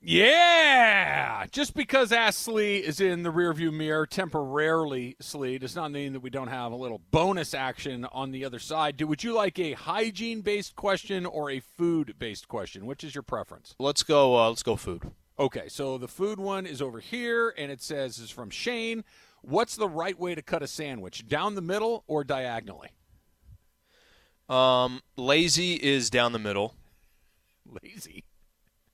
Yeah! Just because Ask Slee is in the rearview mirror temporarily, Slee, does not mean that we don't have a little bonus action on the other side. Do would you like a hygiene based question or a food based question? Which is your preference? Let's go. Uh, let's go food. Okay, so the food one is over here, and it says is from Shane. What's the right way to cut a sandwich? Down the middle or diagonally? Um, lazy is down the middle. Lazy.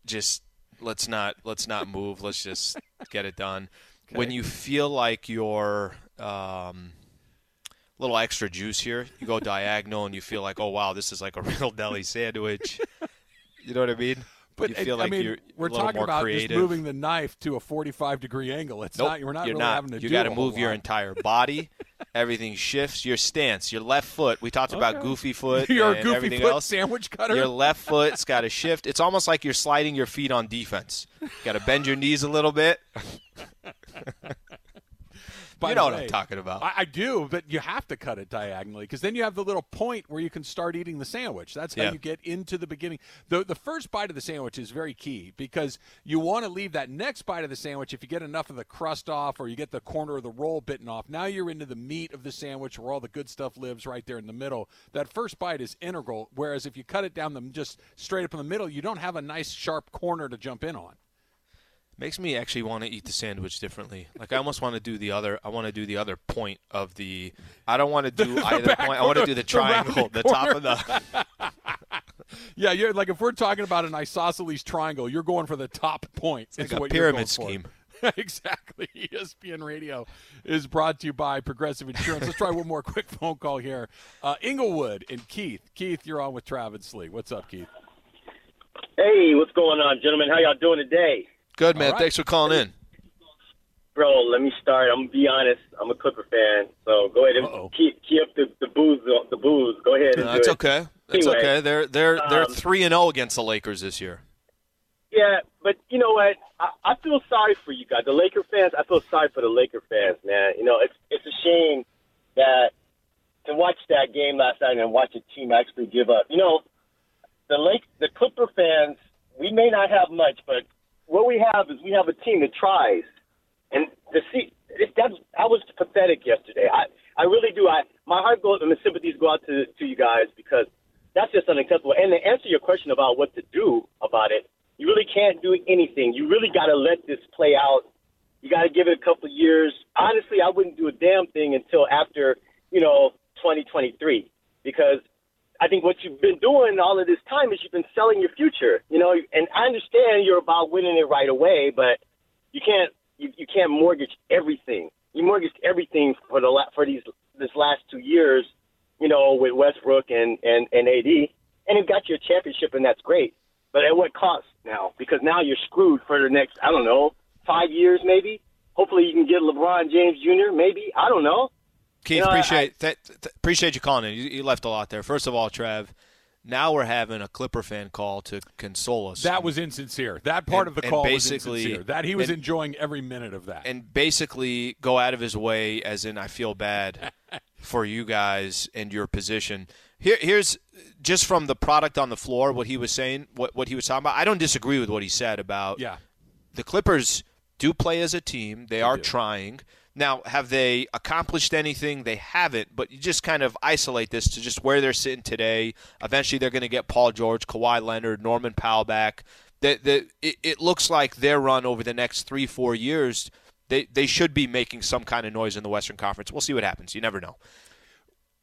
Just let's not let's not move. Let's just get it done. Okay. When you feel like you're um, a little extra juice here, you go diagonal and you feel like, oh wow, this is like a real deli sandwich. you know what I mean? But you feel I like mean, you're we're talking about creative. just moving the knife to a 45 degree angle. It's nope, not. We're not you're really not. having to you got to move your lot. entire body. everything shifts. Your stance, your left foot. We talked about goofy foot. A goofy everything foot else. sandwich cutter. Your left foot's got to shift. It's almost like you're sliding your feet on defense. Got to bend your knees a little bit. By you know what way, I'm talking about. I, I do, but you have to cut it diagonally because then you have the little point where you can start eating the sandwich. That's how Yeah. you get into the beginning. The the first bite of the sandwich is very key because you want to leave that next bite of the sandwich. If you get enough of the crust off or you get the corner of the roll bitten off, now you're into the meat of the sandwich where all the good stuff lives right there in the middle. That first bite is integral. Whereas if you cut it down the just straight up in the middle, you don't have a nice sharp corner to jump in on. Makes me actually want to eat the sandwich differently. Like I almost want to do the other. I want to do the other point of the. I don't want to do either back point. I want to do the the triangle, the top of the. Yeah, you're like if we're talking about an isosceles triangle, you're going for the top point. like a what pyramid scheme. exactly. ESPN Radio is brought to you by Progressive Insurance. Let's try one more quick phone call here. Uh, Inglewood and Keith. Keith, you're on with Travis Lee. What's up, Keith? Hey, what's going on, gentlemen? How y'all doing today? Good man. right. Thanks for calling in. Bro, let me start. I'm gonna be honest. I'm a Clipper fan, so go ahead and Uh-oh. keep keep up the, the booze. The booze. Go ahead and No, do that's it. okay. That's Anyway, okay. They're they're they're um, three and zero against the Lakers this year. Yeah, but you know what? I, I feel sorry for you guys, the Laker fans. I feel sorry for the Laker fans, man. You know, it's it's a shame that to watch that game last night and watch a team actually give up. You know, the Lake, the Clipper fans. We may not have much, but what we have is we have a team that tries. And to see that I was pathetic yesterday. I I really do. I my heart goes and the sympathies go out to to you guys because that's just unacceptable. And to answer your question about what to do about it, you really can't do anything. You really got to let this play out. You got to give it a couple of years. Honestly, I wouldn't do a damn thing until after you know 2023 because I think what you've been doing all of this time is you've been selling your future. You know, and I understand you're about winning it right away, but you can't you, you can't mortgage everything. You mortgaged everything for the for these this last two years, you know, with Westbrook and and and AD, and you got your championship, and that's great. But at what cost now? Because now you're screwed for the next I don't know five years maybe. Hopefully you can get LeBron James Jr. Maybe I don't know. Keith, You know, I- appreciate th- th- appreciate you calling in. You, you left a lot there. First of all, Trev, now we're having a Clipper fan call to console us. That was insincere. That part And- of the and call was insincere. That he was and- enjoying every minute of that. and basically go out of his way, as in I feel bad for you guys and your position. Here, here's just from the product on the floor what he was saying, what what he was talking about. I don't disagree with what he said about yeah. the Clippers do play as a team. They, are do. trying. Now, have they accomplished anything? They haven't, but you just kind of isolate this to just where they're sitting today. Eventually, they're going to get Paul George, Kawhi Leonard, Norman Powell back. The, the, it, it looks like their run over the next three, four years, they, they should be making some kind of noise in the Western Conference. We'll see what happens. You never know.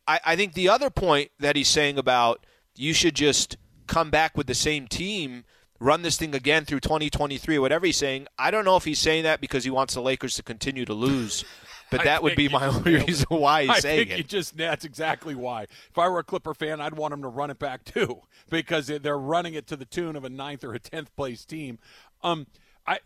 I, I think the other point that he's saying about you should just come back with the same team, run this thing again through 2023, whatever he's saying. I don't know if he's saying that because he wants the Lakers to continue to lose, but that would be my only reason why he's I saying think it. just that's exactly why. If I were a Clipper fan, I'd want him to run it back too, because they're running it to the tune of a ninth or a tenth place team. Um, I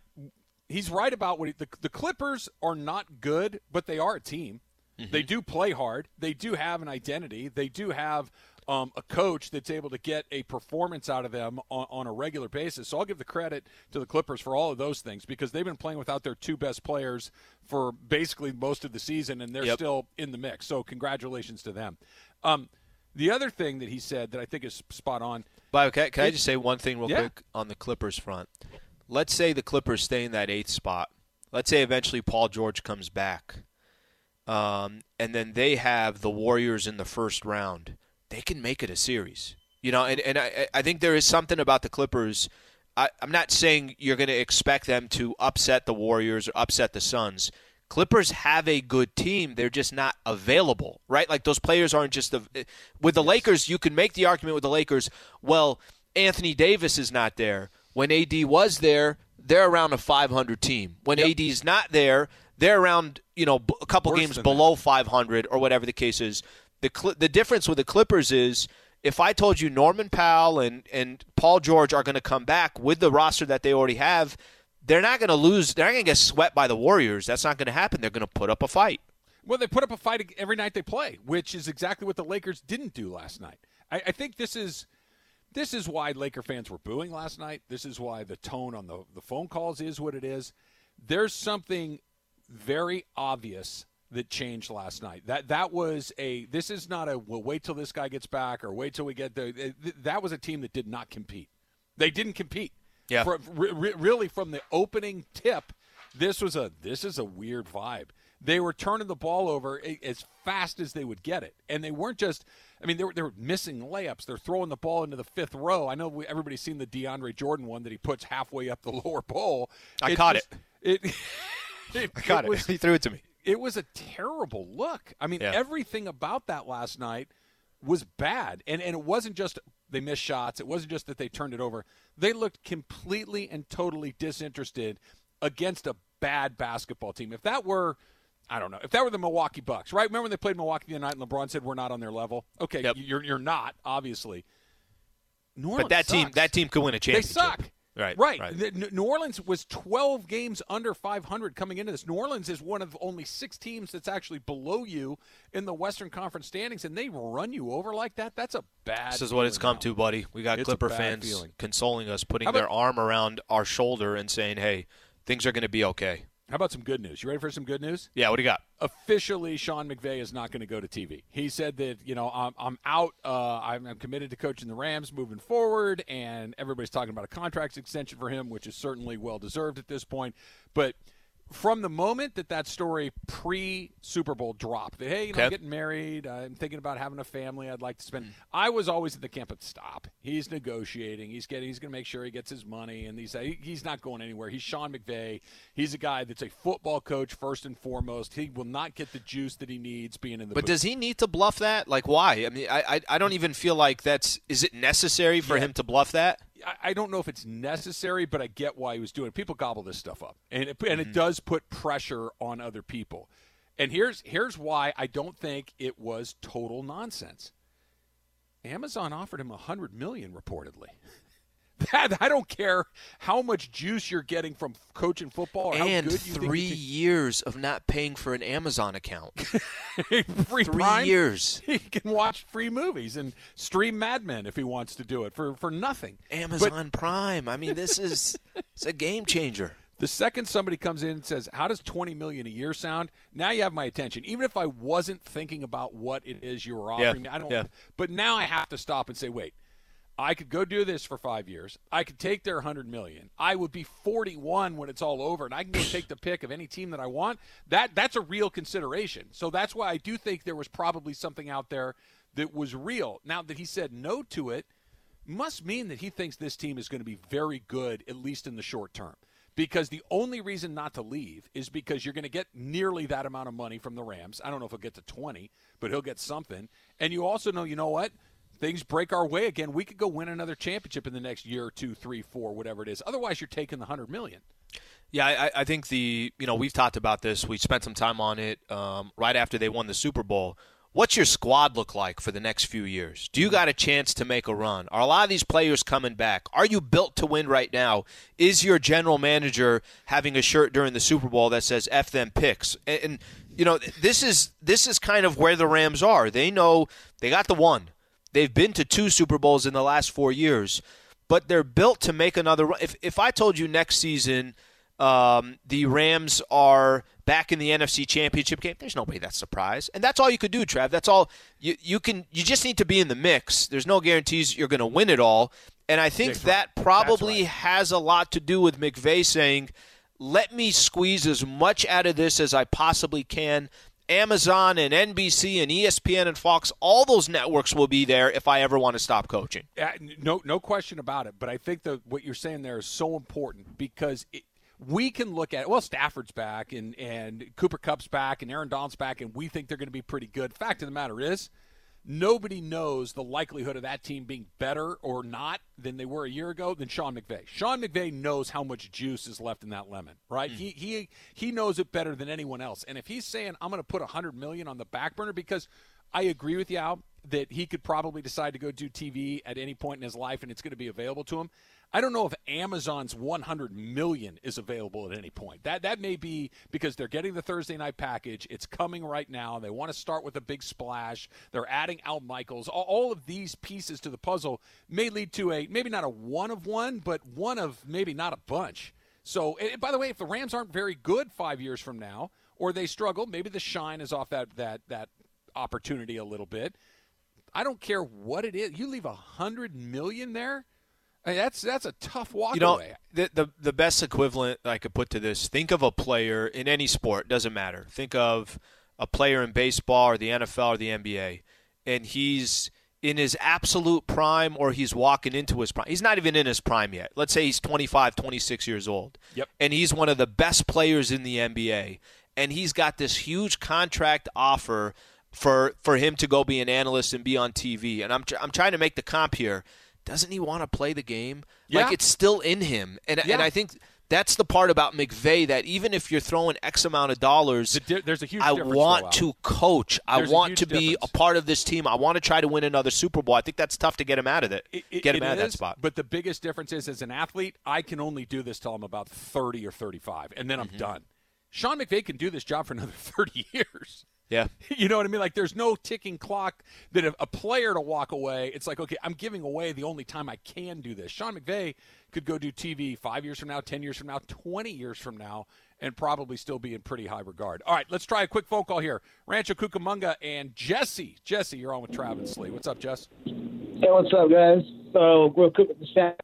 he's right about what he, the the Clippers are not good, but they are a team. Mm-hmm. They do play hard. They do have an identity. They do have um, a coach that's able to get a performance out of them on, on, a regular basis. So I'll give the credit to the Clippers for all of those things because they've been playing without their two best players for basically most of the season, and they're yep. still in the mix. So congratulations to them. Um, the other thing that he said that I think is spot on. But can, can it, I just say one thing real yeah. quick on the Clippers front? Let's say the Clippers stay in that eighth spot. Let's say eventually Paul George comes back. Um, and then they have the Warriors in the first round. They can make it a series. You know, and, and I, I think there is something about the Clippers. I, I'm not saying you're going to expect them to upset the Warriors or upset the Suns. Clippers have a good team. They're just not available, right? Like those players aren't just the. Eh, with the yes. Lakers, you can make the argument with the Lakers. Well, Anthony Davis is not there. When AD was there, they're around a 500 team. When yep. AD's not there, they're around you know a couple Worse games below that. 500 or whatever the case is. The cl- the difference with the Clippers is if I told you Norman Powell and and Paul George are going to come back with the roster that they already have, they're not going to lose. They're not going to get swept by the Warriors. That's not going to happen. They're going to put up a fight. Well, they put up a fight every night they play, which is exactly what the Lakers didn't do last night. I, I think this is this is why Laker fans were booing last night. This is why the tone on the the phone calls is what it is. There's something very obvious that changed last night. That that was a. This is not a. Well, wait till this guy gets back, or wait till we get the. That was a team that did not compete. They didn't compete. Yeah. For, re, really, from the opening tip, this was a. This is a weird vibe. They were turning the ball over as fast as they would get it, and they weren't just. I mean, they were, they were missing layups. They're throwing the ball into the fifth row. I know we, everybody's seen the DeAndre Jordan one that he puts halfway up the lower bowl. I it's caught just, it. It. it I caught it. Was, he threw it to me it was a terrible look. I mean, yeah. everything about that last night was bad. And and it wasn't just they missed shots. It wasn't just that they turned it over. They looked completely and totally disinterested against a bad basketball team. If that were I don't know. If that were the Milwaukee Bucks, right? Remember when they played Milwaukee the night and LeBron said we're not on their level? Okay, yep. you're you're not, obviously. but that sucks. team that team could win a championship. They suck. Right. Right. right. New Orleans was 12 games under 500 coming into this. New Orleans is one of only six teams that's actually below you in the Western Conference standings, and they run you over like that. That's a bad. This is what it's come now. to, buddy. We got it's Clipper fans feeling. consoling us, putting about, their arm around our shoulder and saying, "Hey, things are going to be okay." How about some good news? You ready for some good news? Yeah, what do you got? Officially, Sean McVay is not going to go to TV. He said that, you know, I'm, I'm out. Uh, I'm, I'm, committed to coaching the Rams moving forward, and everybody's talking about a contract extension for him, which is certainly well deserved at this point. But – from the moment that that story pre Super Bowl dropped, that hey, you know, okay. I'm getting married, I'm thinking about having a family, I'd like to spend. Mm. I was always at the camp, but stop. He's negotiating. He's getting. He's going to make sure he gets his money, and he's he's not going anywhere. He's Sean McVay. He's a guy that's a football coach first and foremost. He will not get the juice that he needs being in the. But booth. does he need to bluff that? Like, why? I mean, I I, I don't even feel like that's. Is it necessary for yeah. him to bluff that? I don't know if it's necessary, but I get why he was doing it. People gobble this stuff up, and it, and it mm-hmm. does put pressure on other people. And here's here's why I don't think it was total nonsense. Amazon offered him a hundred million reportedly. That I don't care how much juice you're getting from coaching football, or and how good you three years of not paying for an Amazon account. free three Prime, years. He can watch free movies and stream Mad Men if he wants to do it for for nothing. Amazon but, Prime. I mean, this is it's a game changer. The second somebody comes in and says, "How does 20 million a year sound?" Now you have my attention. Even if I wasn't thinking about what it is you were offering yeah, me, I don't. Yeah. But now I have to stop and say, "Wait." I could go do this for five years. I could take their hundred million. I would be forty-one when it's all over, and I can go take the pick of any team that I want. That that's a real consideration. So that's why I do think there was probably something out there that was real. Now that he said no to it, must mean that he thinks this team is going to be very good, at least in the short term. Because the only reason not to leave is because you're going to get nearly that amount of money from the Rams. I don't know if he'll get to 20, but he'll get something. And you also know, you know what? Things break our way again, we could go win another championship in the next year, two, three, four, whatever it is. Otherwise, you're taking the hundred million. Yeah, I, I, think the you know we've talked about this. We spent some time on it um, right after they won the Super Bowl. what's your squad look like for the next few years? Do you got a chance to make a run? Are a lot of these players coming back? Are you built to win right now? Is your general manager having a shirt during the Super Bowl that says "F them picks"? And, and you know, this is this is kind of where the Rams are. They know they got the one. They've been to two Super Bowls in the last four years, but they're built to make another run. If if I told you next season um, the Rams are back in the NFC Championship game, there's nobody that's surprised, and that's all you could do, Trav. That's all you you can. You just need to be in the mix. There's no guarantees you're going to win it all, and I think That's that right. probably That's has a lot to do with McVay saying, "Let me squeeze as much out of this as I possibly can." Amazon and NBC and ESPN and Fox, all those networks will be there if I ever want to stop coaching. Yeah, no, no question about it. But I think that what you're saying there is so important because it, we can look at well, Stafford's back and and Cooper Kupp's back and Aaron Donald's back, and we think they're going to be pretty good. Fact of the matter is, nobody knows the likelihood of that team being better or not than they were a year ago than Sean McVay. Sean McVay knows how much juice is left in that lemon, right? Hmm. He he he knows it better than anyone else. And if he's saying I'm going to put 100 million on the back burner because I agree with you Al that he could probably decide to go do TV at any point in his life and it's going to be available to him. I don't know if Amazon's 100 million is available at any point. That that may be because they're getting the Thursday night package. It's coming right now. They want to start with a big splash. They're adding Al Michaels. All, all of these pieces to the puzzle may lead to a maybe not a one of one, but one of maybe not a bunch. So, and by the way, if the Rams aren't very good five years from now, or they struggle, maybe the shine is off that that that opportunity a little bit. I don't care what it is. You leave a hundred million there. I mean, that's that's a tough walk You know, away. the, the the best equivalent I could put to this: think of a player in any sport, doesn't matter. Think of a player in baseball or the NFL or the NBA, and he's in his absolute prime or he's walking into his prime. He's not even in his prime yet. Let's say he's 25, 26 years old. Yep. And he's one of the best players in the NBA, and he's got this huge contract offer for for him to go be an analyst and be on TV. And I'm I'm trying to make the comp here. Doesn't he want to play the game? Yeah. Like it's still in him. And Yeah. and I think that's the part about McVay that even if you're throwing X amount of dollars, The di- there's a huge I want to coach. I There's a want to be a part of this team. I want to try to win another Super Bowl. I think that's tough to get him out of it. It- it- get him it out of that is, spot. But the biggest difference is, as an athlete, I can only do this till I'm about 30 or 35, and then Mm-hmm. I'm done. Sean McVay can do this job for another 30 years. Yeah. You know what I mean? Like, there's no ticking clock that if a player to walk away, it's like, okay, I'm giving away the only time I can do this. Sean McVay could go do TV five years from now, 10 years from now, 20 years from now, and probably still be in pretty high regard. All right, let's try a quick phone call here. Rancho Cucamonga and Jesse. Jesse, you're on with Travis Lee. What's up, Jess? Hey, what's up, guys? So, real quick with the sound,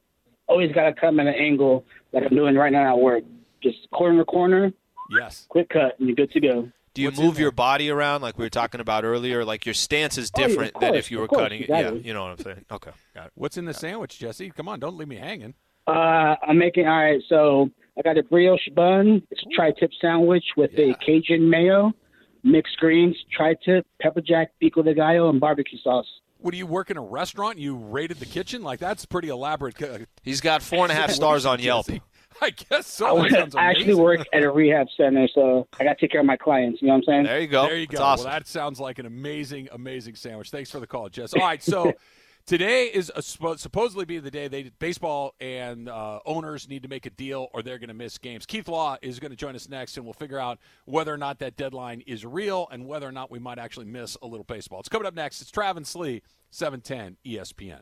always got to come at an angle like I'm doing right now at work. Just corner to corner, Yes. quick cut, and you're good to go. Do you What's move your body around like we were talking about earlier? Like your stance is Oh, yeah, of different than if you were course, cutting it. Yeah, you know what I'm saying. Okay, got it. What's in the sandwich, Jesse? Come on, don't leave me hanging. Uh, I'm making, all right, so I got a brioche bun. It's a tri tip sandwich with Yeah. a Cajun mayo, mixed greens, tri tip, pepper jack, pico de gallo, and barbecue sauce. What do you work in a restaurant? You raided the kitchen? Like that's pretty elaborate. He's got four and a half stars on Yelp. Jesse. I guess so. I, That sounds I actually work at a rehab center, so I got to take care of my clients. You know what I'm saying? There you go. There you That's go. awesome. Well, that sounds like an amazing, amazing sandwich. Thanks for the call, Jess. All right, so today is a, suppo- supposedly be the day they baseball and uh, owners need to make a deal, or they're going to miss games. Keith Law is going to join us next, and we'll figure out whether or not that deadline is real and whether or not we might actually miss a little baseball. It's coming up next. It's Travis Lee, seven ten ESPN.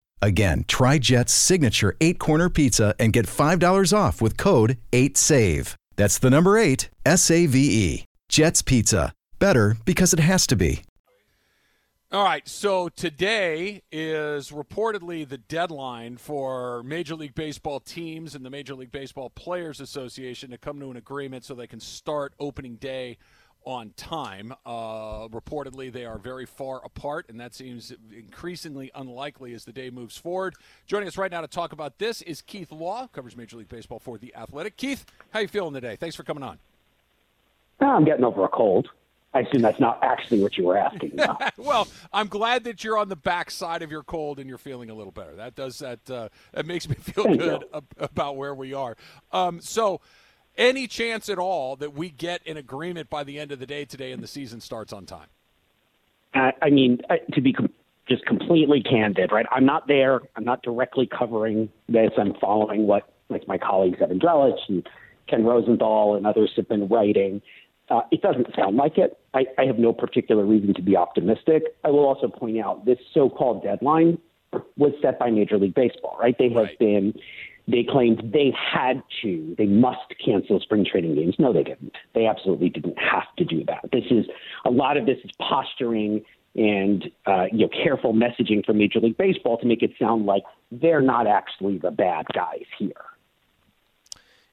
Again, try Jet's signature eight corner pizza and get $5 off with code 8SAVE. That's the number eight, S A V E. Jet's Pizza. Better because it has to be. All right, so today is reportedly the deadline for Major League Baseball teams and the Major League Baseball Players Association to come to an agreement so they can start opening day on time. Uh, reportedly, they are very far apart, and that seems increasingly unlikely as the day moves forward. Joining us right now to talk about this is Keith Law, covers Major League Baseball for the Athletic. Keith, how you feeling today? Thanks for coming on. I'm getting over a cold. I assume that's not actually what you were asking. well, I'm glad that you're on the back side of your cold and you're feeling a little better. That does that. Uh, that makes me feel Thank good ab- about where we are. Um, so, any chance at all that we get an agreement by the end of the day today and the season starts on time? Uh, I mean, uh, to be com- just completely candid, right? I'm not there. I'm not directly covering this. I'm following what like my colleagues Evan Drellich and Ken Rosenthal and others have been writing. Uh, it doesn't sound like it. I, I have no particular reason to be optimistic. I will also point out this so-called deadline was set by Major League Baseball, right? They have right. been they claimed they had to, they must cancel spring training games. No, they didn't. They absolutely didn't have to do that. This is a lot of this is posturing and uh, you know careful messaging from Major League Baseball to make it sound like they're not actually the bad guys here.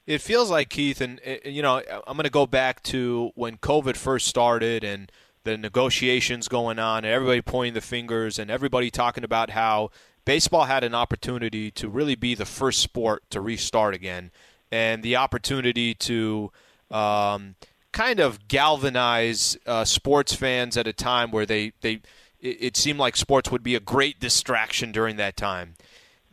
It feels like Keith, and you know, I'm going to go back to when COVID first started and the negotiations going on, and everybody pointing the fingers, and everybody talking about how baseball had an opportunity to really be the first sport to restart again, and the opportunity to um, kind of galvanize uh, sports fans at a time where they they it, it seemed like sports would be a great distraction during that time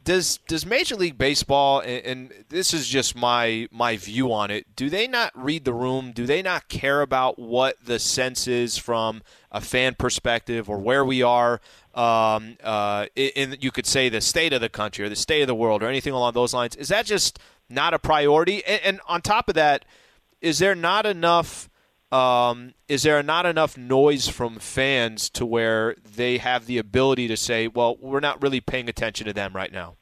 does does Major League Baseball and, and, this is just my my view on it. Do they not read the room? Do they not care about what the sense is from a fan perspective or where we are? Um, uh, in you could say the state of the country or the state of the world or anything along those lines. Is that just not a priority? And, and on top of that, is there not enough? Um, is there not enough noise from fans to where they have the ability to say, well, we're not really paying attention to them right now?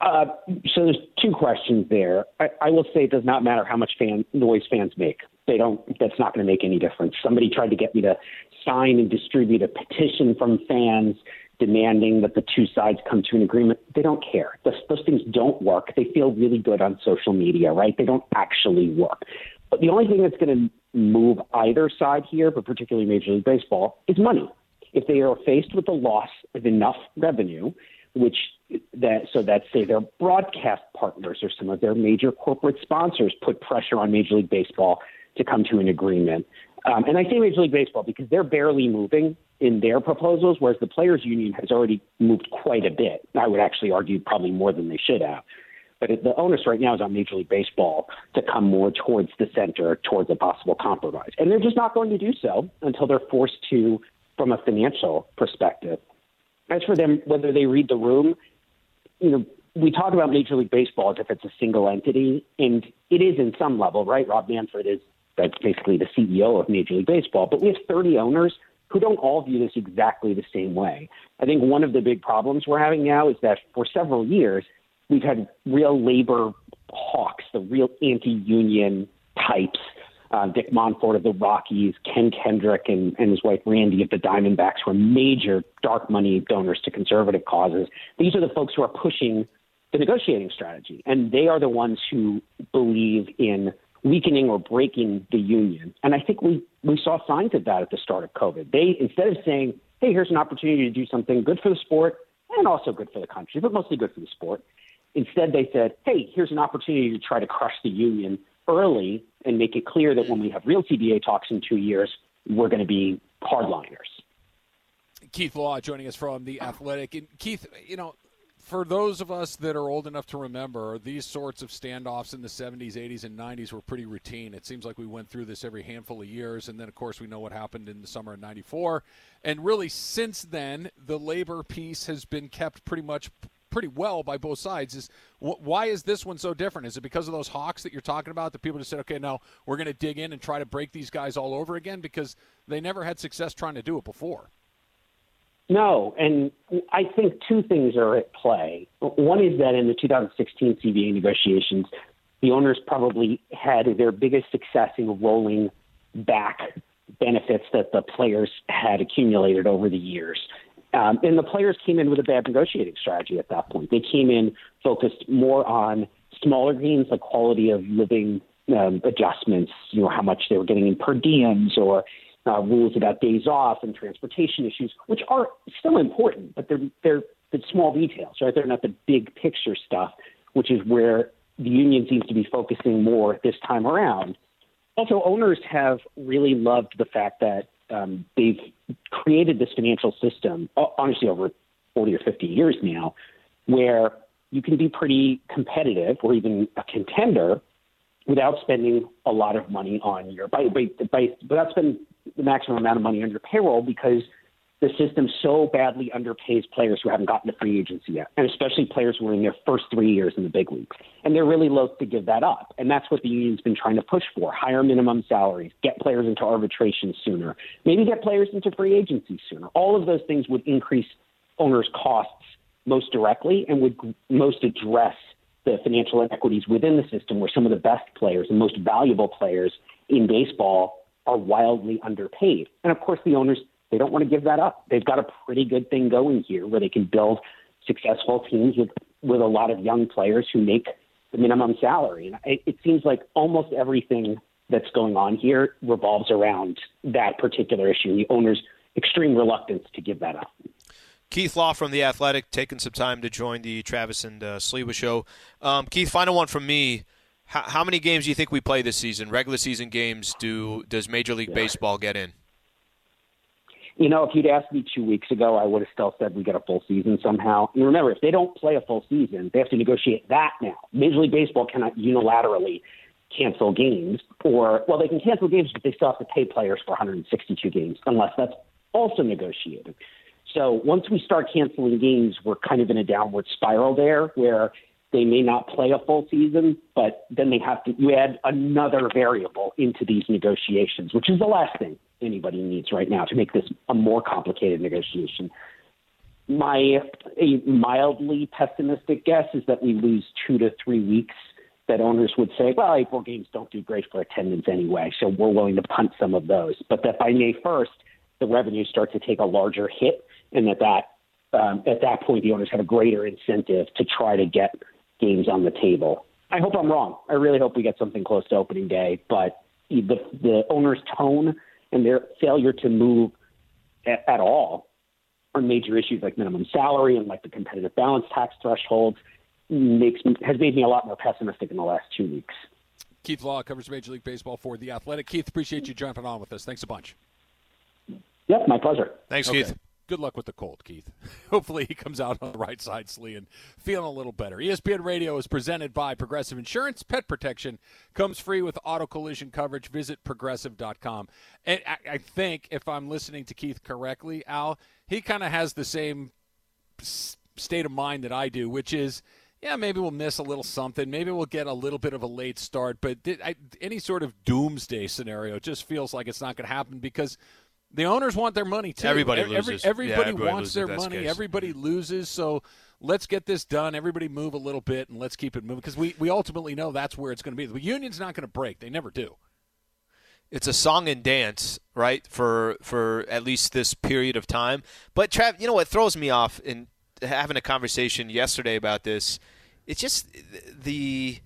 Uh, so there's two questions there. I, I will say it does not matter how much fan noise fans make. They don't. That's not going to make any difference. Somebody tried to get me to sign and distribute a petition from fans demanding that the two sides come to an agreement. They don't care. Those, those things don't work. They feel really good on social media, right? They don't actually work. But the only thing that's going to move either side here, but particularly Major League Baseball, is money. If they are faced with the loss of enough revenue, which that so that say their broadcast partners or some of their major corporate sponsors put pressure on Major League Baseball to come to an agreement. Um, and I say Major League Baseball because they're barely moving in their proposals, whereas the players' union has already moved quite a bit. I would actually argue probably more than they should have. But the onus right now is on Major League Baseball to come more towards the center, towards a possible compromise. And they're just not going to do so until they're forced to from a financial perspective. As for them, whether they read the room, you know, we talk about Major League Baseball as if it's a single entity, and it is in some level, right? Rob Manfred is that's basically the CEO of Major League Baseball, but we have 30 owners who don't all view this exactly the same way. I think one of the big problems we're having now is that for several years, we've had real labor hawks, the real anti-union types. Uh, Dick Monfort of the Rockies, Ken Kendrick and, and his wife Randy of the Diamondbacks were major dark money donors to conservative causes. These are the folks who are pushing the negotiating strategy, and they are the ones who believe in weakening or breaking the union. And I think we, we saw signs of that at the start of COVID. They, instead of saying, hey, here's an opportunity to do something good for the sport and also good for the country, but mostly good for the sport, Instead, they said, hey, here's an opportunity to try to crush the union early and make it clear that when we have real CBA talks in two years, we're going to be hardliners. Keith Law joining us from The Athletic. And Keith, you know, for those of us that are old enough to remember, these sorts of standoffs in the 70s, 80s, and 90s were pretty routine. It seems like we went through this every handful of years. And then, of course, we know what happened in the summer of 94. And really, since then, the labor piece has been kept pretty much pretty well by both sides. Is wh- why is this one so different? Is it because of those hawks that you're talking about? That people just said, okay, now we're going to dig in and try to break these guys all over again because they never had success trying to do it before. No, and I think two things are at play. One is that in the 2016 CBA negotiations, the owners probably had their biggest success in rolling back benefits that the players had accumulated over the years. Um, and the players came in with a bad negotiating strategy at that point. They came in focused more on smaller gains like quality of living um, adjustments, you know, how much they were getting in per diems or uh, rules about days off and transportation issues, which are still important, but they're they're the small details, right? They're not the big picture stuff, which is where the union seems to be focusing more this time around. Also, owners have really loved the fact that um, they've created this financial system, honestly, over 40 or 50 years now, where you can be pretty competitive or even a contender without spending a lot of money on your by, by, by without spending the maximum amount of money on your payroll because the system so badly underpays players who haven't gotten to free agency yet, and especially players who are in their first three years in the big leagues. And they're really loath to give that up. And that's what the union's been trying to push for higher minimum salaries, get players into arbitration sooner, maybe get players into free agency sooner. All of those things would increase owners' costs most directly and would most address the financial inequities within the system where some of the best players and most valuable players in baseball are wildly underpaid. And of course, the owners they don't want to give that up. They've got a pretty good thing going here where they can build successful teams with, with a lot of young players who make the minimum salary. And it, it seems like almost everything that's going on here revolves around that particular issue. The owner's extreme reluctance to give that up. Keith Law from The Athletic taking some time to join the Travis and uh, Sliwa show. Um, Keith, final one from me. How, how, many games do you think we play this season? Regular season games do does Major League yeah. Baseball get in? You know, if you'd asked me two weeks ago, I would have still said we get a full season somehow. And remember, if they don't play a full season, they have to negotiate that now. Major League Baseball cannot unilaterally cancel games, or well, they can cancel games, but they still have to pay players for 162 games, unless that's also negotiated. So once we start canceling games, we're kind of in a downward spiral there, where they may not play a full season, but then they have to you add another variable into these negotiations, which is the last thing anybody needs right now to make this a more complicated negotiation. My a mildly pessimistic guess is that we lose two to three weeks. That owners would say, well, April games don't do great for attendance anyway, so we're willing to punt some of those. But that by May 1st, the revenues start to take a larger hit, and that that um, at that point the owners have a greater incentive to try to get games on the table. I hope I'm wrong. I really hope we get something close to opening day, but the the owner's tone and their failure to move at, at all on major issues like minimum salary and like the competitive balance tax thresholds makes has made me a lot more pessimistic in the last two weeks. Keith Law covers Major League Baseball for the Athletic. Keith, appreciate you jumping on with us. Thanks a bunch. Yep, my pleasure. Thanks, okay. Keith good luck with the cold, Keith. Hopefully he comes out on the right side, Slee, and feeling a little better. ESPN Radio is presented by Progressive Insurance. Pet protection comes free with auto collision coverage. Visit progressive.com. And I, I think, if I'm listening to Keith correctly, Al, he kind of has the same state of mind that I do, which is – yeah, maybe we'll miss a little something. Maybe we'll get a little bit of a late start. But I, any sort of doomsday scenario just feels like it's not going to happen because the owners want their money too. Everybody Every, loses. everybody, yeah, everybody wants their money. Case. Everybody mm-hmm. loses. So let's get this done. Everybody move a little bit and let's keep it moving because we, we ultimately know that's where it's going to be. The union's not going to break. They never do. It's a song and dance, right? For for at least this period of time. But Trav, you know what throws me off in having a conversation yesterday about this? It's just the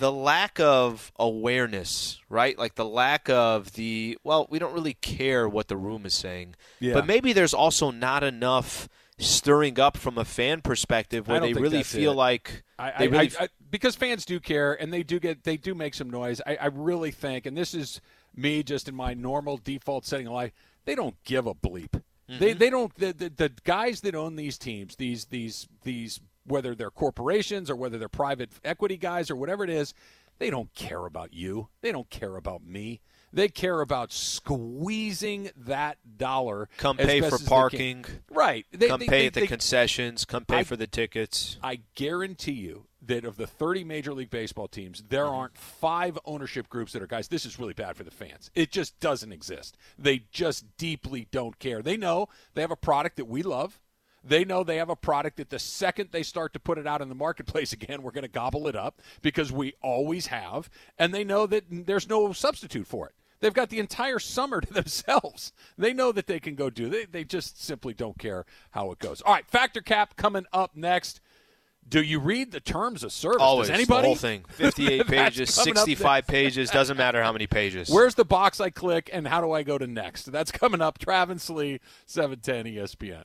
the lack of awareness, right? Like the lack of the well, we don't really care what the room is saying. Yeah. But maybe there's also not enough stirring up from a fan perspective where they really feel it. like I, they really I, I, because fans do care and they do get they do make some noise. I, really think, and this is me just in my normal default setting of life, they don't give a bleep. Mm-hmm. They they don't the, the the guys that own these teams, these these these whether they're corporations or whether they're private equity guys or whatever it is, they don't care about you. They don't care about me. They care about squeezing that dollar. Come pay for parking. They right. They, come they, pay at the concessions. Come pay I, for the tickets. I guarantee you that of the 30 Major League Baseball teams, there mm-hmm. aren't five ownership groups that are guys. This is really bad for the fans. It just doesn't exist. They just deeply don't care. They know they have a product that we love they know they have a product that the second they start to put it out in the marketplace again, we're going to gobble it up because we always have. And they know that there's no substitute for it. They've got the entire summer to themselves. They know that they can go do. They they just simply don't care how it goes. All right, fact or cap coming up next. Do you read the terms of service? Always Does anybody? the whole thing. 58 pages, 65 pages. Doesn't matter how many pages. Where's the box I click, and how do I go to next? That's coming up. Travis Lee, 710 ESPN.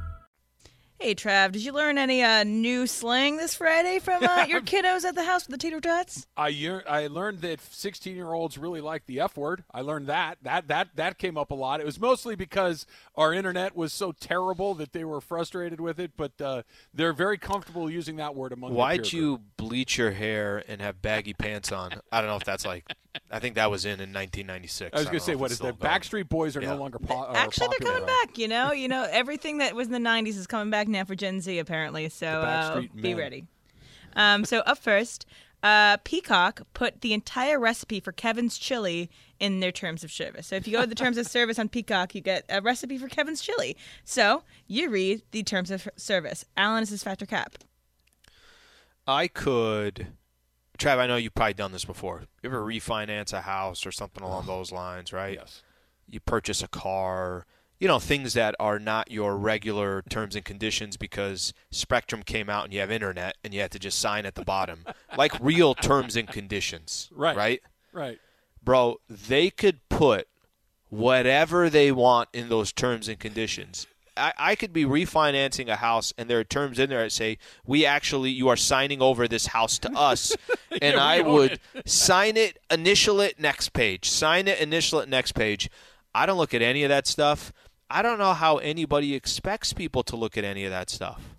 Hey, Trav, did you learn any uh, new slang this Friday from uh, your kiddos at the house with the Teeter Tots? I I learned that 16 year olds really like the F word. I learned that that that that came up a lot. It was mostly because our internet was so terrible that they were frustrated with it. But uh, they're very comfortable using that word among. Why'd peer you bleach your hair and have baggy pants on? I don't know if that's like. I think that was in in 1996. I was going to say, what is if what it's is still that? Backstreet Boys are Yeah. no longer po- are Actually, they're coming right? back. You know, you know everything that was in the '90s is coming back now for Gen Z, apparently. So uh, be ready. Um, so up first, uh, Peacock put the entire recipe for Kevin's chili in their terms of service. So if you go to the terms of service on Peacock, you get a recipe for Kevin's chili. So you read the terms of service. Alan is his fact or cap. I could. Trav, I know you've probably done this before. You ever refinance a house or something along those lines, right? Yes. You purchase a car, you know, things that are not your regular terms and conditions because Spectrum came out and you have internet and you have to just sign at the bottom. like real terms and conditions. Right. Right? Right. Bro, they could put whatever they want in those terms and conditions. I, I could be refinancing a house and there are terms in there that say we actually you are signing over this house to us. And Yeah, I would. sign it initial it next page. Sign it initial it next page. I don't look at any of that stuff. I don't know how anybody expects people to look at any of that stuff.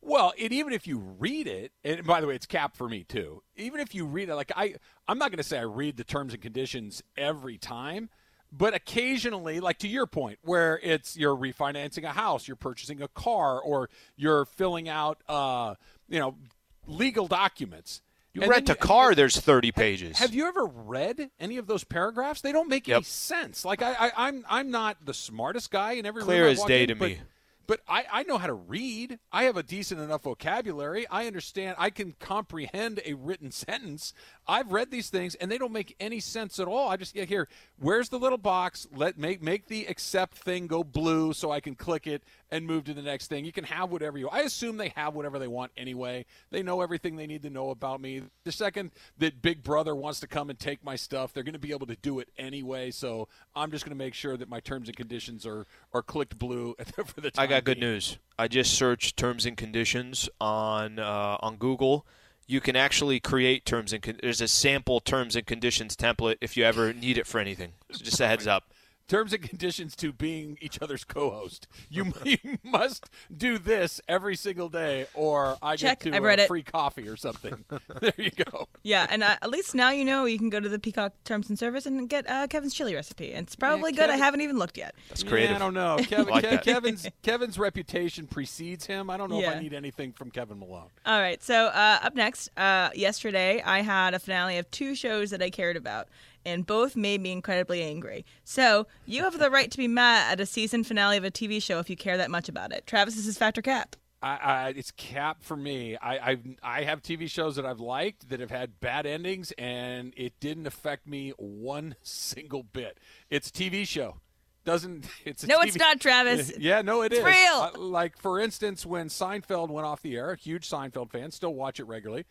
Well, and even if you read it, and by the way, it's cap for me too. Even if you read it, like I, I'm not going to say I read the terms and conditions every time, but occasionally, like to your point, where it's you're refinancing a house, you're purchasing a car, or you're filling out, uh, you know, legal documents. you And rent a car there's 30 pages Have you ever read any of those paragraphs? They don't make any sense. Like I, I, I'm, I'm not the smartest guy in every Clear as day in, to me. But I, I know how to read. I have a decent enough vocabulary. I understand. I can comprehend a written sentence. I've read these things, and they don't make any sense at all. I just get here. Where's the little box? Let make make the accept thing go blue so I can click it and move to the next thing. You can have whatever you. I assume they have whatever they want anyway. They know everything they need to know about me. The second that Big Brother wants to come and take my stuff, they're going to be able to do it anyway. So I'm just going to make sure that my terms and conditions are are clicked blue for the time. I got good being. news. I just searched terms and conditions on uh, on Google. You can actually create terms and con- there's a sample terms and conditions template if you ever need it for anything. So just a heads up. Terms and conditions to being each other's co-host. You, you must do this every single day, or I Check. get to I've read uh, it. free coffee or something. there you go. Yeah, and uh, at least now you know you can go to the Peacock Terms and Service and get uh, Kevin's chili recipe. And it's probably good. I haven't even looked yet. That's Yeah, creative. I don't know. Kevin, Like Kev- Kevin's Kevin's reputation precedes him. I don't know if I need anything from Kevin Malone. All right, so uh, up next, uh, yesterday I had a finale of two shows that I cared about, and both made me incredibly angry. So you have the right to be mad at a season finale of a TV show if you care that much about it. Travis this is fact or cap. I, I, it's cap for me. I, I I have TV shows that I've liked that have had bad endings, and it didn't affect me one single bit. It's a TV show. Doesn't it's a No, TV it's not, Travis. Yeah, no, it It's is. real. Uh, like for instance, when Seinfeld went off the air, huge Seinfeld fan, still watch it regularly.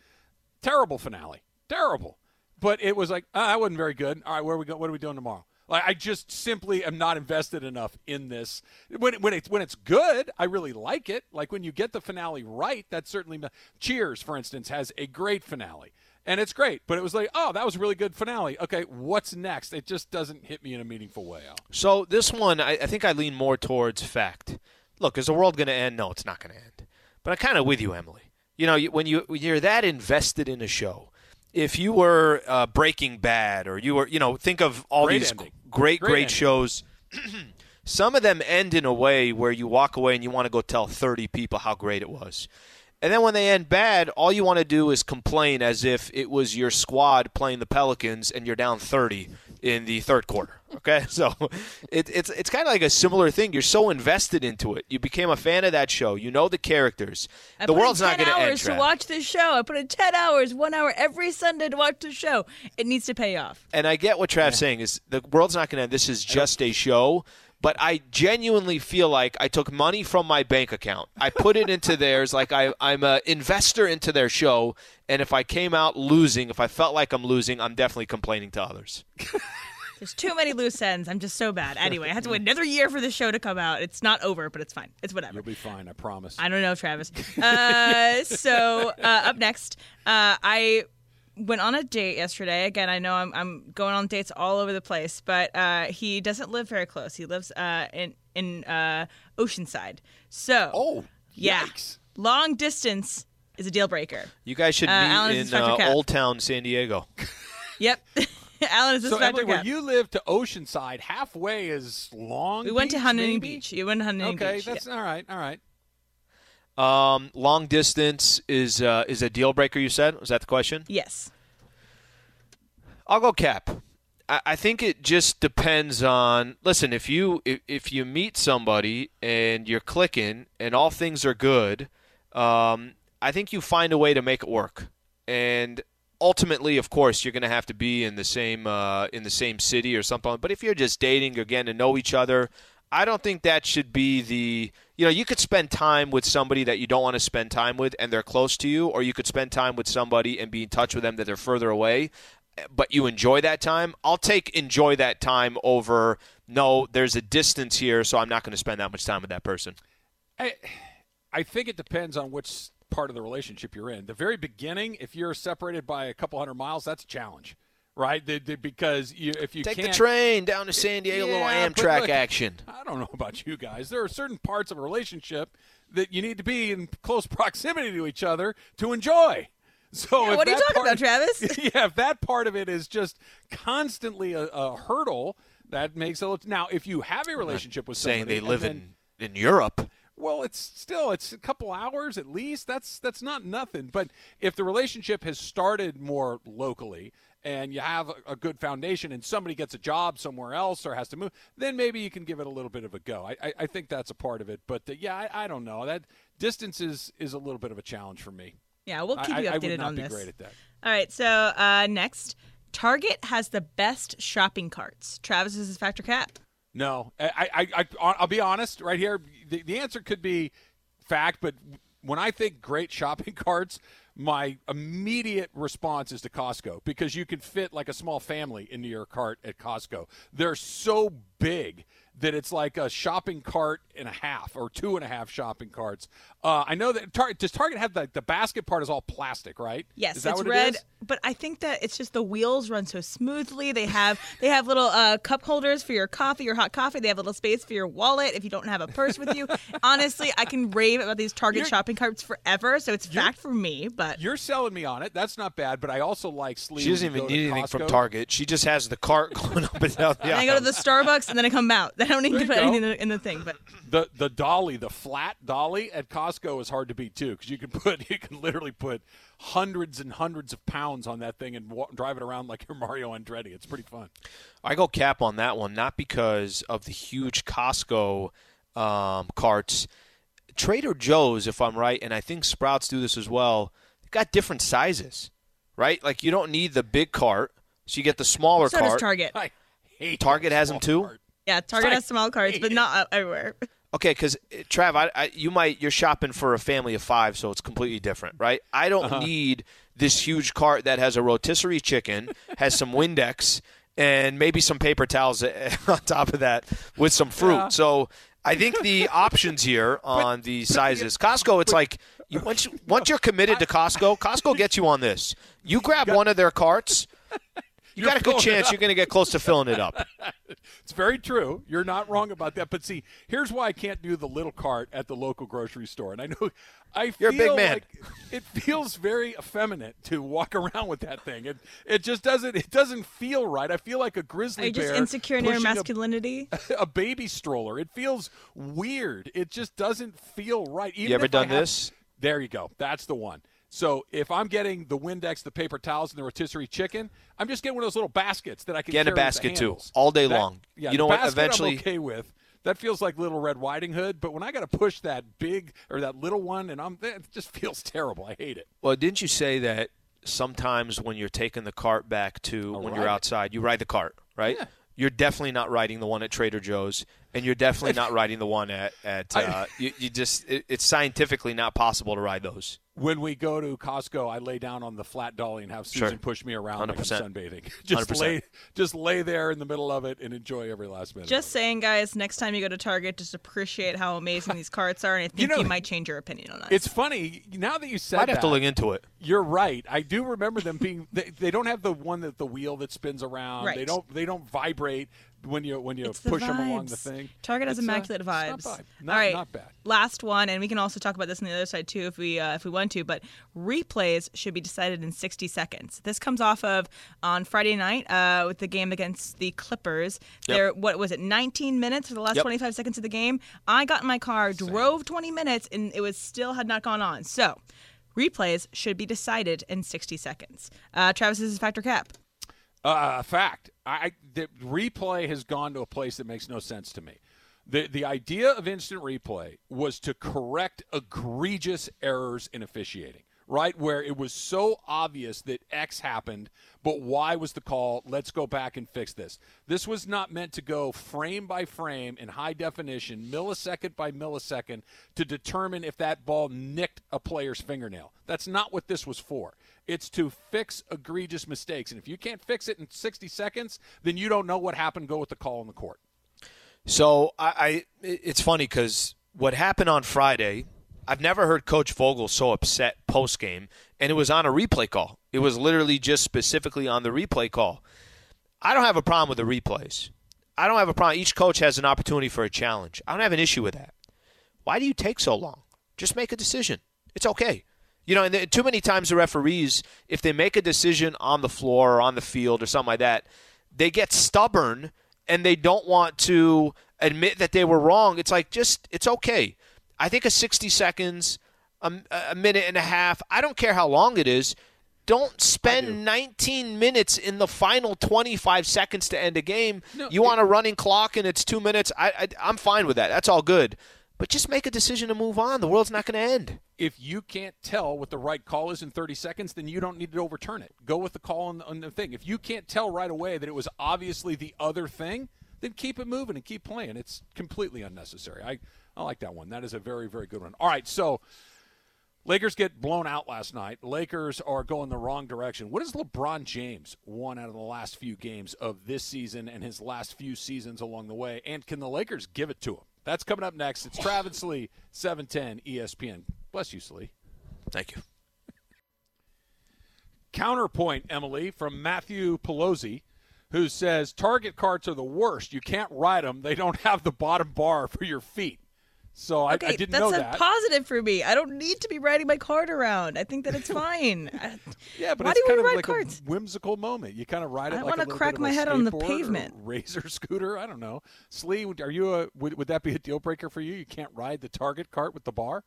Terrible finale, terrible. But it was like ah, that wasn't very good. All right, where are we go? What are we doing tomorrow? Like I just simply am not invested enough in this. When when it's when it's good, I really like it. Like when you get the finale right, that certainly. Cheers, for instance, has a great finale, and it's great. But it was like, oh, that was a really good finale. Okay, what's next? It just doesn't hit me in a meaningful way. Al. So this one, I, I think I lean more towards fact. Look, is the world going to end? No, it's not going to end. But I'm kind of with you, Emily. You know, when you when you're that invested in a show, if you were uh, Breaking Bad or you were, you know, think of all Great these ending. great, Great great, shows. Some of them end in a way where you walk away and you want to go tell 30 people how great it was. And then when they end bad, all you want to do is complain as if it was your squad playing the Pelicans and you're down 30 in the third quarter. Okay, so it, it's it's kind of like a similar thing. You're so invested into it. You became a fan of that show. You know the characters. I the put in world's not 10 going to end. hours to watch this show. I put in 10 hours, one hour every Sunday to watch the show. It needs to pay off. and I get what Trav's saying is the world's not going to end. This is just a show. But I genuinely feel like I took money from my bank account. I put it into theirs, like I, I'm an investor into their show. And if I came out losing, if I felt like I'm losing, I'm definitely complaining to others. There's too many loose ends. I'm just so bad. Anyway, I have to wait another year for the show to come out. It's not over, but it's fine. It's whatever. You'll be fine, I promise. I don't know, Travis. Uh, so uh, up next, uh, I went on a date yesterday. Again, I know I'm, I'm going on dates all over the place, but uh, he doesn't live very close. He lives uh, in in uh, Oceanside. So, oh, yeah, yikes. long distance is a deal breaker. You guys should Uh, meet is in uh, Old Town San Diego. Yep, Alan is a So Inspector Emily, where you live to Oceanside, halfway is Long. We went to Beach, Huntington maybe? Beach. You went to Huntington Okay, Beach. Okay, that's all right. All right. Um, long distance is uh, is a deal breaker. You said was that the question? Yes. I'll go cap. I, I think it just depends on. Listen, if you if, if you meet somebody and you're clicking and all things are good, um, I think you find a way to make it work. And ultimately, of course, you're going to have to be in the same uh, in the same city or something. But if you're just dating or getting to know each other, I don't think that should be the. You know, you could spend time with somebody that you don't want to spend time with, and they're close to you, or you could spend time with somebody and be in touch with them that they're further away but you enjoy that time, I'll take enjoy that time over no, there's a distance here, so I'm not going to spend that much time with that person. I, I think it depends on which part of the relationship you're in. The very beginning, if you're separated by a couple hundred miles, that's a challenge, right? The- the- because you, if you Take the can't, train down to San Diego, Yeah, little Amtrak look, action. I don't know about you guys. There are certain parts of a relationship that you need to be in close proximity to each other to enjoy. So Yeah, what are you talking part- about, Travis? yeah, if that part of it is just constantly a, a hurdle, that makes it. look- Now, if you have a relationship with Saying they live then- in in Europe. well, it's still it's a couple hours at least. That's that's not nothing. But if the relationship has started more locally and you have a, a good foundation and somebody gets a job somewhere else or has to move, then maybe you can give it a little bit of a go. I, I, I think that's a part of it. But uh, yeah, I, I don't know. That distance is is a little bit of a challenge for me. Yeah, we'll keep you I- I would updated not on be this. great at that. All right, so uh, next, Target has the best shopping carts. Travis is his fact or cap. No, I, I, I, I'll be honest right here. The, the answer could be fact, but when I think great shopping carts, my immediate response is to Costco because you can fit like a small family into your cart at Costco. They're so big that it's like a shopping cart and a half or two and a half shopping carts. Uh, I know that Tar- does Target have the, the basket part is all plastic, right? Yes, is that it's what red, It is? but I think that it's just the wheels run so smoothly. They have they have little uh, cup holders for your coffee, your hot coffee. They have a little space for your wallet if you don't have a purse with you. Honestly, I can rave about these Target You're- shopping carts forever, so it's fact for me. But You're selling me on it. That's not bad, but I also like sleeves. She doesn't even need anything from Target. She just has the cart going up and down the and I go to the Starbucks and then I come out. I don't need There to put go. anything in the, in the thing. But the the dolly, the flat dolly at Costco is hard to beat too, because you can put you can literally put hundreds and hundreds of pounds on that thing and wa- drive it around like you're Mario Andretti. It's pretty fun. I go cap on that one, not because of the huge Costco um, carts. Trader Joe's, if I'm right, and I think Sprouts do this as well, they've got different sizes, right? Like you don't need the big cart, so you get the smaller so cart. does Target. I hate Target has them too? cart. Yeah, Target has small carts, hate but not uh, everywhere. Okay, because Trav, I, I, you might you're shopping for a family of five, so it's completely different, right? I don't Uh-huh. need this huge cart that has a rotisserie chicken, has some Windex, and maybe some paper towels on top of that with some fruit. Yeah. So I think the options here on the sizes, Costco, it's like you, once you, once you're committed to Costco, Costco gets you on this. You grab one of their carts, you got a good chance you're going to get close to filling it up. It's very true. You're not wrong about that. But see, here's why I can't do the little cart at the local grocery store. And I know I You're a feel big man. like it feels very effeminate to walk around with that thing. It it just doesn't it doesn't feel right. I feel like a grizzly Are you just insecure in your pushing a- masculinity? A, baby stroller. It feels weird. It just doesn't feel right. Even You ever done have- this? There you go. That's the one. So if I'm getting the Windex, the paper towels, and the rotisserie chicken, I'm just getting one of those little baskets that I can Get a carry with the basket, too, all day That- long. Yeah, You know what? Eventually- I'm okay with. That feels like Little Red Riding Hood, but when I got to push that big or that little one, and I'm eh, it just feels terrible. I hate it. Well, didn't you say that sometimes when you're taking the cart back to I'll when you're it. outside, you ride the cart, right? Yeah. You're definitely not riding the one at Trader Joe's, and you're definitely not riding the one at at. I- Uh, you, you just it, it's scientifically not possible to ride those. When we go to Costco, I lay down on the flat dolly and have Susan Sure. push me around like I'm 100%. sunbathing. Just 100%. lay, just lay there in the middle of it and enjoy every last minute. Just saying, guys, next time you go to Target, just appreciate how amazing these carts are, and I think you, know- might change your opinion on us. it's funny now that you said that, I'd have to that, look into it. You're right. I do remember them being. They, they don't have the one that the wheel that spins around. They don't. They don't vibrate when you when you the push them along the thing. Target has It's, uh, immaculate not vibes. bad. Not, All right, not bad. Last one, and we can also talk about this on the other side too, if we uh, if we want to. But replays should be decided in 60 seconds. This comes off of on Friday night uh, with the game against the Clippers. Yep. There, what was it? 19 minutes for the last Yep. 25 seconds of the game. I got in my car, drove 20 minutes, and it was still had not gone on. So. Replays should be decided in 60 seconds. Uh, Travis, this is fact or cap. Uh, fact. I the replay has gone to a place that makes no sense to me. The the idea of instant replay was to correct egregious errors in officiating, right? Where it was so obvious that X happened, but Y was the call. Let's go back and fix this. This was not meant to go frame by frame in high definition, millisecond by millisecond, to determine if that ball nicked a player's fingernail. That's not what this was for. It's to fix egregious mistakes. And if you can't fix it in 60 seconds, then you don't know what happened. Go with the call in the court. So I, I it's funny because what happened on Friday, I've never heard Coach Vogel so upset post game, and it was on a replay call. It was literally just specifically on the replay call. I don't have a problem with the replays. I don't have a problem. Each coach has an opportunity for a challenge. I don't have an issue with that. Why do you take so long? Just make a decision. It's okay. You know, and too many times the referees, if they make a decision on the floor or on the field or something like that, they get stubborn and they don't want to admit that they were wrong. It's like just it's okay. I think a 60 seconds, a, a minute and a half, I don't care how long it is. Don't spend 19 minutes in the final 25 seconds to end a game. No, you want a running clock and it's two minutes. I, I I'm fine with that. That's all good. But just make a decision to move on. The world's not going to end. If you can't tell what the right call is in 30 seconds, then you don't need to overturn it. Go with the call on the, on the thing. If you can't tell right away that it was obviously the other thing, then keep it moving and keep playing. It's completely unnecessary. I, I like that one. That is a very, very good one. All right, so Lakers get blown out last night. Lakers are going the wrong direction. What has LeBron James won out of the last few games of this season and his last few seasons along the way? And can the Lakers give it to him? That's coming up next. It's Travis Lee, E 710 ESPN. Bless you, Slee. Thank you. Counterpoint, Emily, from Matthew Pelosi, who says Target carts are the worst. You can't ride them. They don't have the bottom bar for your feet. So I, Okay, I didn't that's know a that. positive for me. I don't need to be riding my cart around. I think that it's fine. Yeah, but Why it's do we kind of ride like carts? a whimsical moment. You kind of ride it I like wanna crack my head on the pavement. razor scooter. I don't know. Slee, are you a would, would that be a deal breaker for you? You can't ride the Target cart with the bar.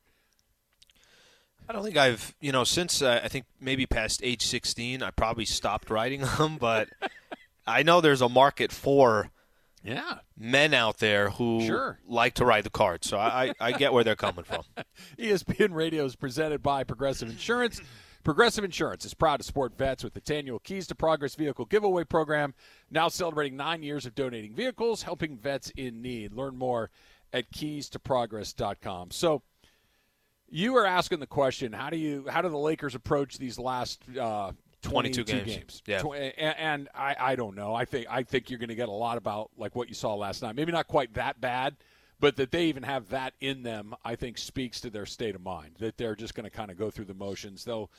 I don't think I've, you know, since uh, I think maybe past age 16, I probably stopped riding them, but I know there's a market for Yeah. men out there who Sure. like to ride the cart. So I, I, I get where they're coming from. ESPN Radio is presented by Progressive Insurance. Progressive Insurance is proud to support vets with its annual Keys to Progress vehicle giveaway program, now celebrating nine years of donating vehicles, helping vets in need. Learn more at keys to keystoprogress.com. So, you were asking the question: How do you, how do the Lakers approach these last uh, 22 22 games. Yeah. And, and I, I don't know. I think I think you're going to get a lot about like what you saw last night. Maybe not quite that bad, but that they even have that in them, I think speaks to their state of mind. That they're just going to kind of go through the motions. They'll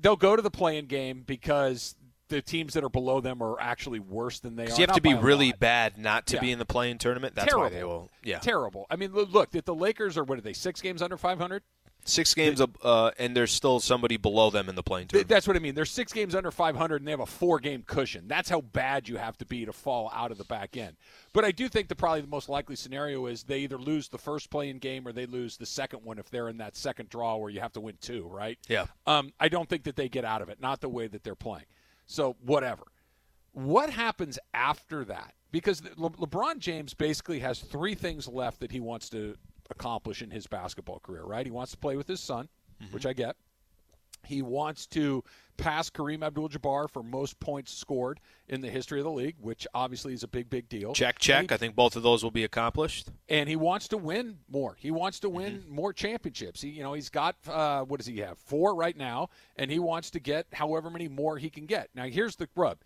they'll go to the play-in game because the teams that are below them are actually worse than they are. You have Not to be really lot. bad not to Yeah. be in the play-in tournament. That's terrible. why they will. Yeah. terrible. I mean, look, that the Lakers are what are they? Six games under 500. Six games, uh, and there's still somebody below them in the play-in tournament. That's what I mean. They're six games under 500, and they have a four-game cushion. That's how bad you have to be to fall out of the back end. But I do think that probably the most likely scenario is they either lose the first play-in game or they lose the second one if they're in that second draw where you have to win two, right? Yeah. Um, I don't think that they get out of it. Not the way that they're playing. So whatever. What happens after that? Because Le- LeBron James basically has three things left that he wants to accomplish in his basketball career, right? He wants to play with his son, which I get. He wants to pass Kareem Abdul-Jabbar for most points scored in the history of the league, which obviously is a big, big deal. check, check. he- I think both of those will be accomplished. and he wants to win more. He wants to win Mm-hmm. more championships. He, you know, he's got uh, what does he have? Four right now, and he wants to get however many more he can get. Now, here's the rub: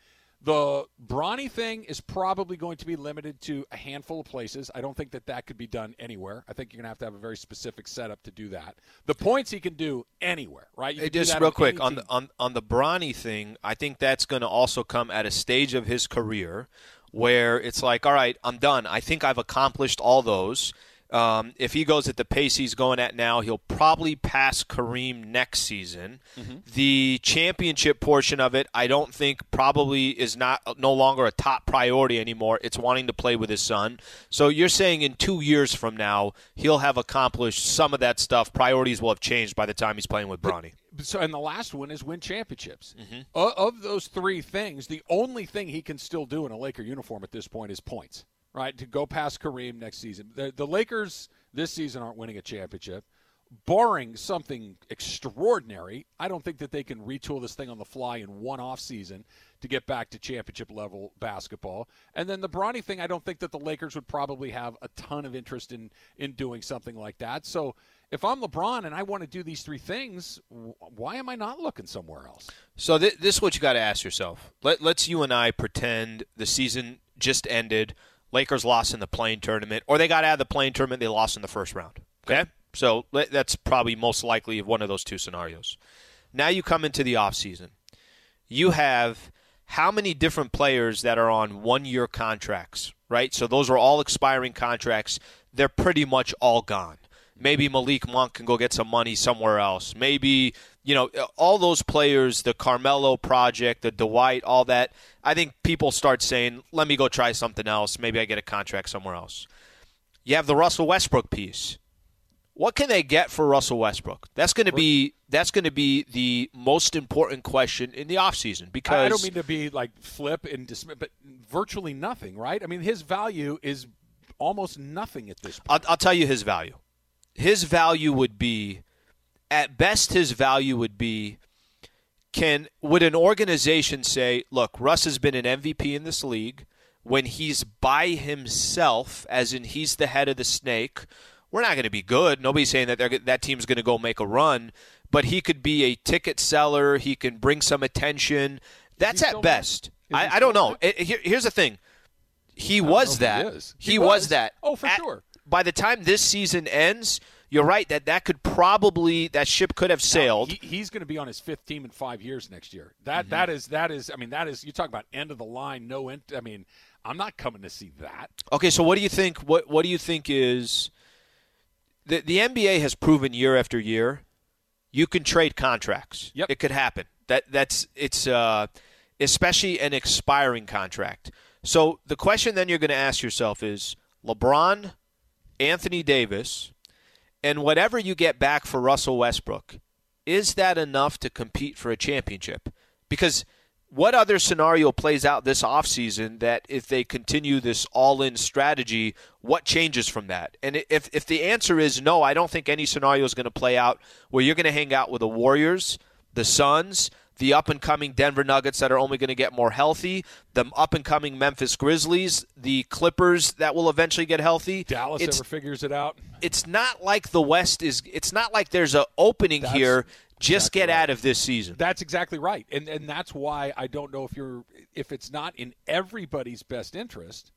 the Bronny thing is probably going to be limited to a handful of places. I don't think that that could be done anywhere. I think you're going to have to have a very specific setup to do that. The points he can do anywhere, right? You Hey, just real on quick on the on on the Bronny thing, I think that's going to also come at a stage of his career where it's like, all right, I'm done. I think I've accomplished all those. Um, if he goes at the pace he's going at now, he'll probably pass Kareem next season. Mm-hmm. The championship portion of it, I don't think probably is not no longer a top priority anymore. It's wanting to play with his son. So you're saying in two years from now, he'll have accomplished some of that stuff. Priorities will have changed by the time he's playing with Bronny. so and the last one is win championships. Mm-hmm. O- of those three things, the only thing he can still do in a Laker uniform at this point is points. Right to go past Kareem next season. The, the Lakers this season aren't winning a championship, barring something extraordinary. I don't think that they can retool this thing on the fly in one off season to get back to championship level basketball. And then the Bronny thing, I don't think that the Lakers would probably have a ton of interest in in doing something like that. So if I'm LeBron and I want to do these three things, why am I not looking somewhere else? So th- this is what you got to ask yourself. Let, let's you and I pretend the season just ended. Lakers lost in the play-in tournament, or they got out of the play-in tournament. They lost in the first round. Okay, so that's probably most likely one of those two scenarios. Now you come into the offseason. You have how many different players that are on one-year contracts, right? So those are all expiring contracts. They're pretty much all gone. Maybe Malik Monk can go get some money somewhere else. Maybe, you know, all those players, the Carmelo project, the Dwight, all that, I think people start saying, let me go try something else. Maybe I get a contract somewhere else. You have the Russell Westbrook piece. What can they get for Russell Westbrook? That's going to be that's going to be the most important question in the offseason because I don't mean to be like flip and dismiss, but virtually nothing, right? I mean, his value is almost nothing at this point. I'll, I'll tell you his value. His value would be, at best, his value would be, can would an organization say, look, Russ has been an MVP in this league when he's by himself, as in he's the head of the snake. We're not going to be good. Nobody's saying that they're, that team's going to go make a run, but he could be a ticket seller. He can bring some attention. That's at best. there? Is he I, I don't know. It- here- here's the thing. He was that. he He, He was. was. that. Oh, for At- sure. By the time this season ends, you're right that that could probably that ship could have sailed. He, he's going to be on his fifth team in five years next year. That that is that is. I mean, that is. You talk about end of the line. No end. I mean, I'm not coming to see that. Okay, so what do you think? What what do you think is the the NBA has proven year after year you can trade contracts. Yep. it could happen. That that's it's uh, especially an expiring contract. So the question then you're going to ask yourself is LeBron, Anthony Davis, and whatever you get back for Russell Westbrook, is that enough to compete for a championship? Because what other scenario plays out this offseason that if they continue this all-in strategy, what changes from that? And if if the answer is no, I don't think any scenario is going to play out where you're going to hang out with the Warriors, the Suns, the up and coming Denver Nuggets that are only going to get more healthy, the up and coming Memphis Grizzlies, the Clippers that will eventually get healthy. Dallas It's- ever figures it out. it's not like the West is. It's not like there's a opening That's- here Just exactly get right. out of this season. That's exactly right, and and that's why I don't know if you're if it's not in everybody's best interest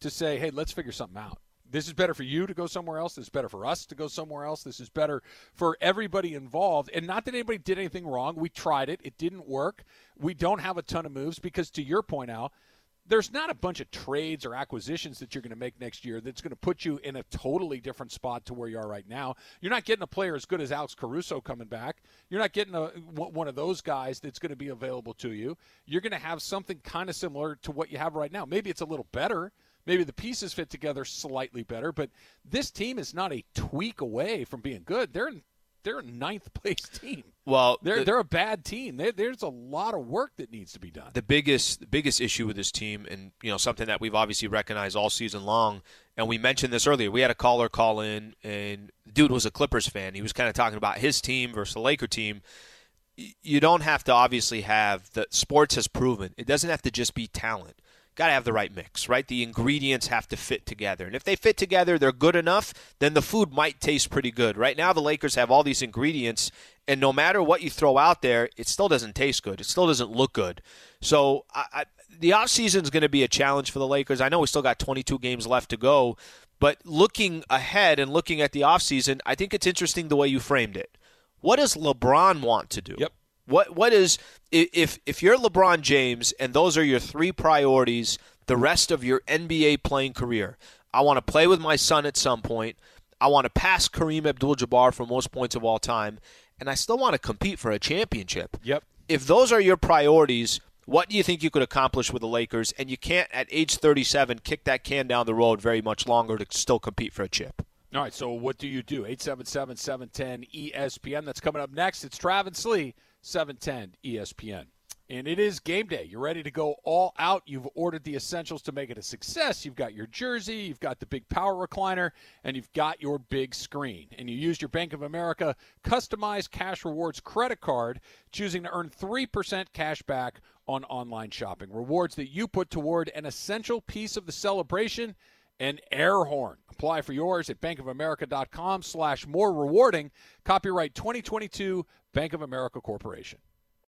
to say, hey, let's figure something out. This is better for you to go somewhere else. This is better for us to go somewhere else. This is better for everybody involved. And not that anybody did anything wrong. We tried it. It didn't work. We don't have a ton of moves because, to your point, Al, there's not a bunch of trades or acquisitions that you're going to make next year that's going to put you in a totally different spot to where you are right now. You're not getting a player as good as Alex Caruso coming back. You're not getting a, one of those guys that's going to be available to you. You're going to have something kind of similar to what you have right now. Maybe it's a little better. Maybe the pieces fit together slightly better, but this team is not a tweak away from being good. They're they're a ninth place team. Well, They're the- they're a bad team. There there's a lot of work that needs to be done. the biggest the biggest issue with this team and you know something that we've obviously recognized all season long and we mentioned this earlier we had a caller call in and the dude was a clippers fan he was kind of talking about his team versus the laker team you don't have to obviously have the sports has proven it doesn't have to just be talent got to have the right mix, right? The ingredients have to fit together. And if they fit together, they're good enough, then the food might taste pretty good. Right now, the Lakers have all these ingredients, and no matter what you throw out there, it still doesn't taste good. It still doesn't look good. So I, I, the offseason is going to be a challenge for the Lakers. I know we still got 22 games left to go, but looking ahead and looking at the offseason, I think it's interesting the way you framed it. What does LeBron want to do? Yep. What what is if if you're LeBron James and those are your three priorities the rest of your NBA playing career? I want to play with my son at some point. I want to pass Kareem Abdul-Jabbar for most points of all time, and I still want to compete for a championship. Yep. If those are your priorities, what do you think you could accomplish with the Lakers? And you can't at age 37 kick that can down the road very much longer to still compete for a chip. All right, so what do you do? 877 710 ESPN. That's coming up next. It's Travis Lee, 710 ESPN. And it is game day. You're ready to go all out. You've ordered the essentials to make it a success. You've got your jersey, you've got the big power recliner, and you've got your big screen. And you used your Bank of America customized cash rewards credit card, choosing to earn 3% cash back on online shopping. Rewards that you put toward an essential piece of the celebration an air horn. Apply for yours at bankofamerica.com slash more rewarding. Copyright 2022 Bank of America Corporation.